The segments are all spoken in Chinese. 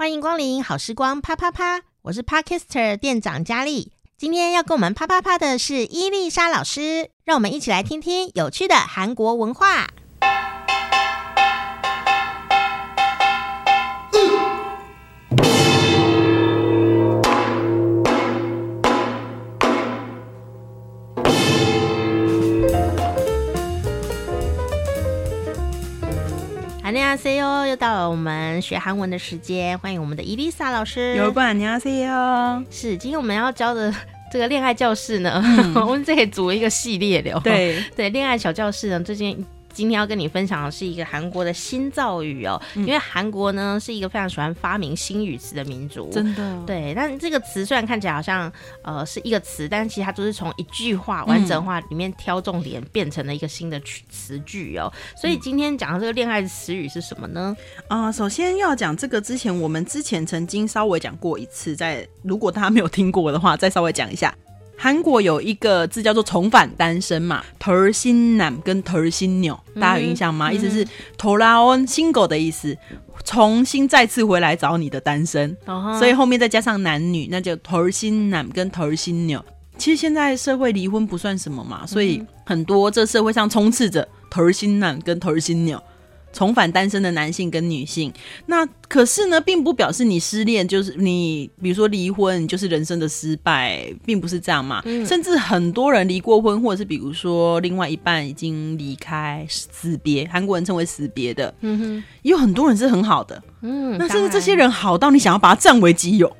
欢迎光临好时光啪啪啪，我是 Parkister 店长佳丽。今天要跟我们啪啪啪的是伊丽莎老师，让我们一起来听听有趣的韩国文化。cu 又到了我们学韩文的时间欢迎我们的伊丽莎老师。有不喊你阿 cu 是今天我们要教的这个恋爱教室呢 我们这可以组一个系列的对。对恋爱小教室呢最近今天要跟你分享的是一个韩国的新造语哦，嗯、因为韩国呢是一个非常喜欢发明新语词的民族，真的。对，但这个词虽然看起来好像呃是一个词，但其实它都是从一句话完整话里面挑重点变成了一个新的词句哦。所以今天讲的这个恋爱词语是什么呢？啊、呃，首先要讲这个之前，我们之前曾经稍微讲过一次，在如果大家没有听过的话，再稍微讲一下。韩国有一个字叫做“重返单身”嘛，头儿新男跟头儿新女，大家有印象吗？意思是头拉恩 single 的意思，重新再次回来找你的单身，所以后面再加上男女，那就头儿新男跟头儿新女。其实现在社会离婚不算什么嘛，所以很多这社会上充斥着头儿新男跟头儿新女。重返单身的男性跟女性。那可是呢并不表示你失恋就是你比如说离婚就是人生的失败并不是这样嘛。甚至很多人离过婚或者是比如说另外一半已经离开死别韩国人称为死别的。也有很多人是很好的。嗯那甚至这些人好到你想要把他占为己有。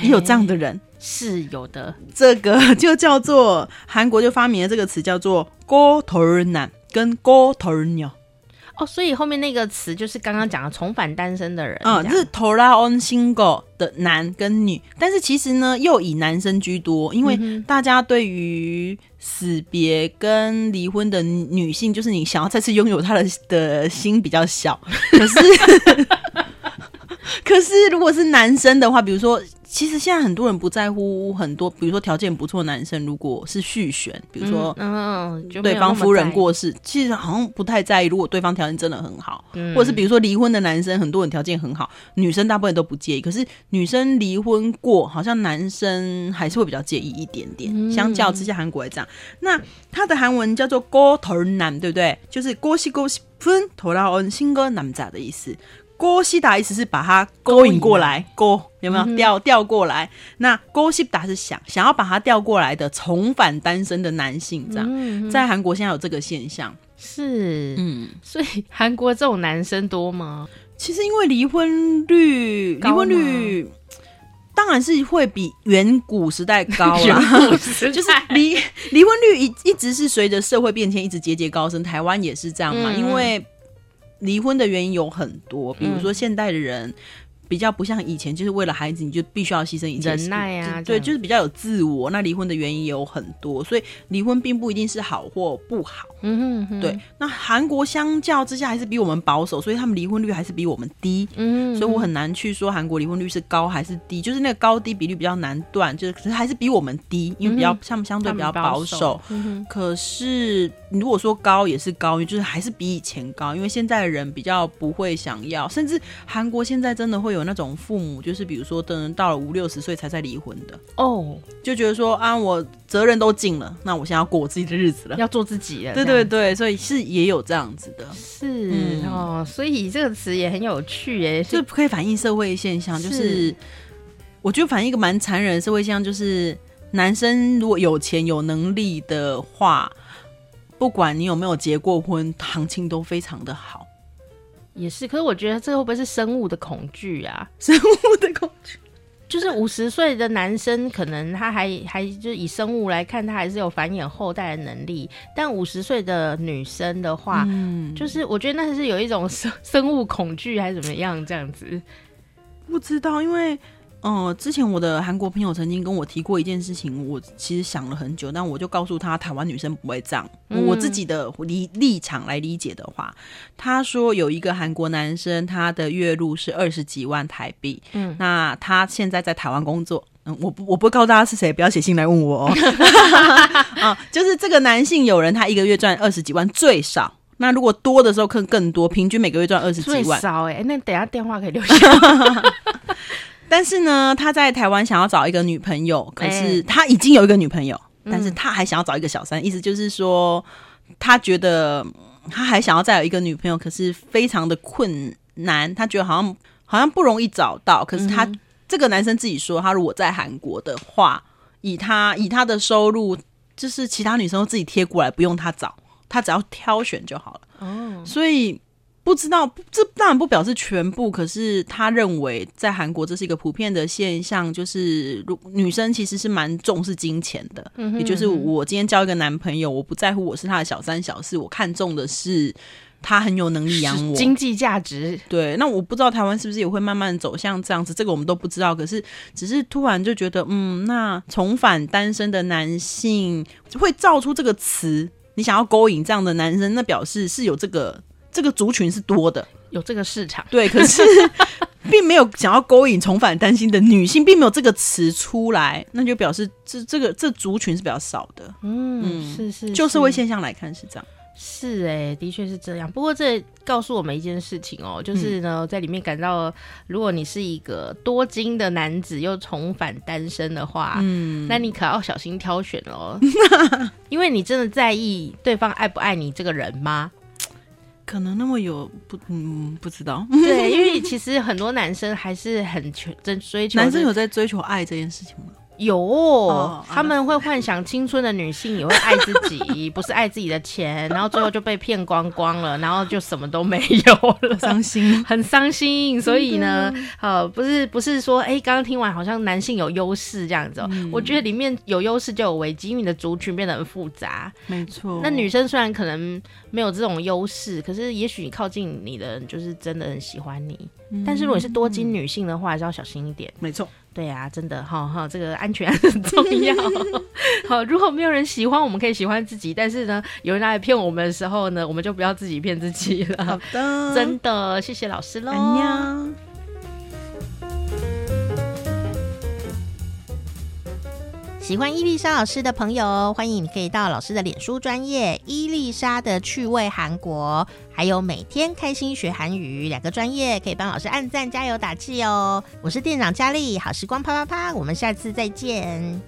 也有这样的人。是有的。这个就叫做韩国就发明了这个词叫做高头男跟高头鸟哦，所以后面那个词就是刚刚讲的重返单身的人，嗯，是 tora on single 的男跟女，但是其实呢，又以男生居多，因为大家对于死别跟离婚的女性，就是你想要再次拥有他的的心比较小，可是。可是，如果是男生的话，比如说其实现在很多人不在乎很多比如说条件不错的男生如果是续弦比如说嗯对方夫人过世其实好像不太在意如果对方条件真的很好嗯。或者是比如说离婚的男生很多人条件很好女生大部分都不介意可是女生离婚过好像男生还是会比较介意一点点相较之下韩国也这样。那他的韩文叫做锅头男对不对？就是锅西锅西芬陀拉恩新歌男仔的意思。勾西达意思是把它勾引过来，勾有没有？调调过来？那勾西达是想想要把它调过来的重返单身的男性，这样。在韩国现在有这个现象，是。嗯，所以韩国这种男生多吗？其实因为离婚率，离婚率当然是会比远古时代高啦，就是离离婚率一一直是随着社会变迁一直节节高升，台湾也是这样嘛，因为。离婚的原因有很多，比如说现代的人。嗯比较不像以前，就是为了孩子你就必须要牺牲一切忍耐啊，对，就是比较有自我。那离婚的原因也有很多，所以离婚并不一定是好或不好。嗯哼，哼，对。那韩国相较之下还是比我们保守，所以他们离婚率还是比我们低。嗯哼，所以我很难去说韩国离婚率是高还是低，就是那个高低比率比较难断，就是可是还是比我们低，因为比较相、嗯、相对比较保守。保守嗯、可是如果说高也是高，就是还是比以前高，因为现在的人比较不会想要，甚至韩国现在真的会有。那种父母就是，比如说，等人到了五六十岁才在离婚的哦，oh. 就觉得说啊，我责任都尽了，那我现在要过我自己的日子了，要做自己了。对对对，所以是也有这样子的，是、嗯、哦，所以这个词也很有趣耶，就可以反映社会现象，就是，是我觉得反映一个蛮残忍的社会现象，就是男生如果有钱有能力的话，不管你有没有结过婚，行情都非常的好。也是，可是我觉得这会不会是生物的恐惧啊？生物的恐惧，就是五十岁的男生，可能他还还就以生物来看，他还是有繁衍后代的能力。但五十岁的女生的话，嗯，就是我觉得那是有一种生生物恐惧还是怎么样这样子？不知道，因为。嗯，之前我的韩国朋友曾经跟我提过一件事情，我其实想了很久，但我就告诉他，台湾女生不会这样。嗯、我自己的立立场来理解的话，他说有一个韩国男生，他的月入是二十几万台币，嗯，那他现在在台湾工作，嗯，我不我不会告诉大家是谁，不要写信来问我哦。啊、嗯，就是这个男性友人，他一个月赚二十几万最少。那如果多的时候更更多，平均每个月赚二十几万。最少哎、欸，那等下电话可以留下。但是呢，他在台湾想要找一个女朋友，可是他已经有一个女朋友，欸、但是他还想要找一个小三，嗯、意思就是说，他觉得他还想要再有一个女朋友，可是非常的困难，他觉得好像好像不容易找到。可是他、嗯、这个男生自己说，他如果在韩国的话，以他以他的收入，就是其他女生都自己贴过来，不用他找，他只要挑选就好了。哦，所以。不知道，这当然不表示全部。可是他认为，在韩国这是一个普遍的现象，就是女生其实是蛮重视金钱的。嗯哼嗯哼。也就是我今天交一个男朋友，我不在乎我是他的小三小四，我看重的是他很有能力养我，经济价值。对，那我不知道台湾是不是也会慢慢走向这样子，这个我们都不知道。可是，只是突然就觉得，嗯，那重返单身的男性会造出这个词，你想要勾引这样的男生，那表示是有这个。这个族群是多的，有这个市场，对，可是 并没有想要勾引重返单身的女性，并没有这个词出来，那就表示这这个这族群是比较少的。嗯，嗯是是，就社会现象来看是这样，是哎、欸，的确是这样。不过这告诉我们一件事情哦，就是呢，嗯、在里面感到，如果你是一个多金的男子又重返单身的话，嗯，那你可要小心挑选哦，因为你真的在意对方爱不爱你这个人吗？可能那么有不嗯不知道，对，因为其实很多男生还是很求真追求，男生有在追求爱这件事情吗？有、哦，他们会幻想青春的女性也会爱自己，不是爱自己的钱，然后最后就被骗光光了，然后就什么都没有了，伤心，很伤心。所以呢，呃，不是不是说，哎、欸，刚刚听完好像男性有优势这样子、喔嗯，我觉得里面有优势就有危机，因为你的族群变得很复杂。没错，那女生虽然可能没有这种优势，可是也许你靠近你的人就是真的很喜欢你。嗯、但是如果是多金女性的话，还是要小心一点。没错。对、啊，真的，哈哈，这个安全很重要。好，如果没有人喜欢，我们可以喜欢自己。但是呢，有人来骗我们的时候呢，我们就不要自己骗自己了。好的，真的，谢谢老师喽。喜欢伊丽莎老师的朋友，欢迎你可以到老师的脸书专业伊丽莎的趣味韩国，还有每天开心学韩语两个专业，可以帮老师按赞加油打气哦。我是店长佳丽，好时光啪啪啪，我们下次再见。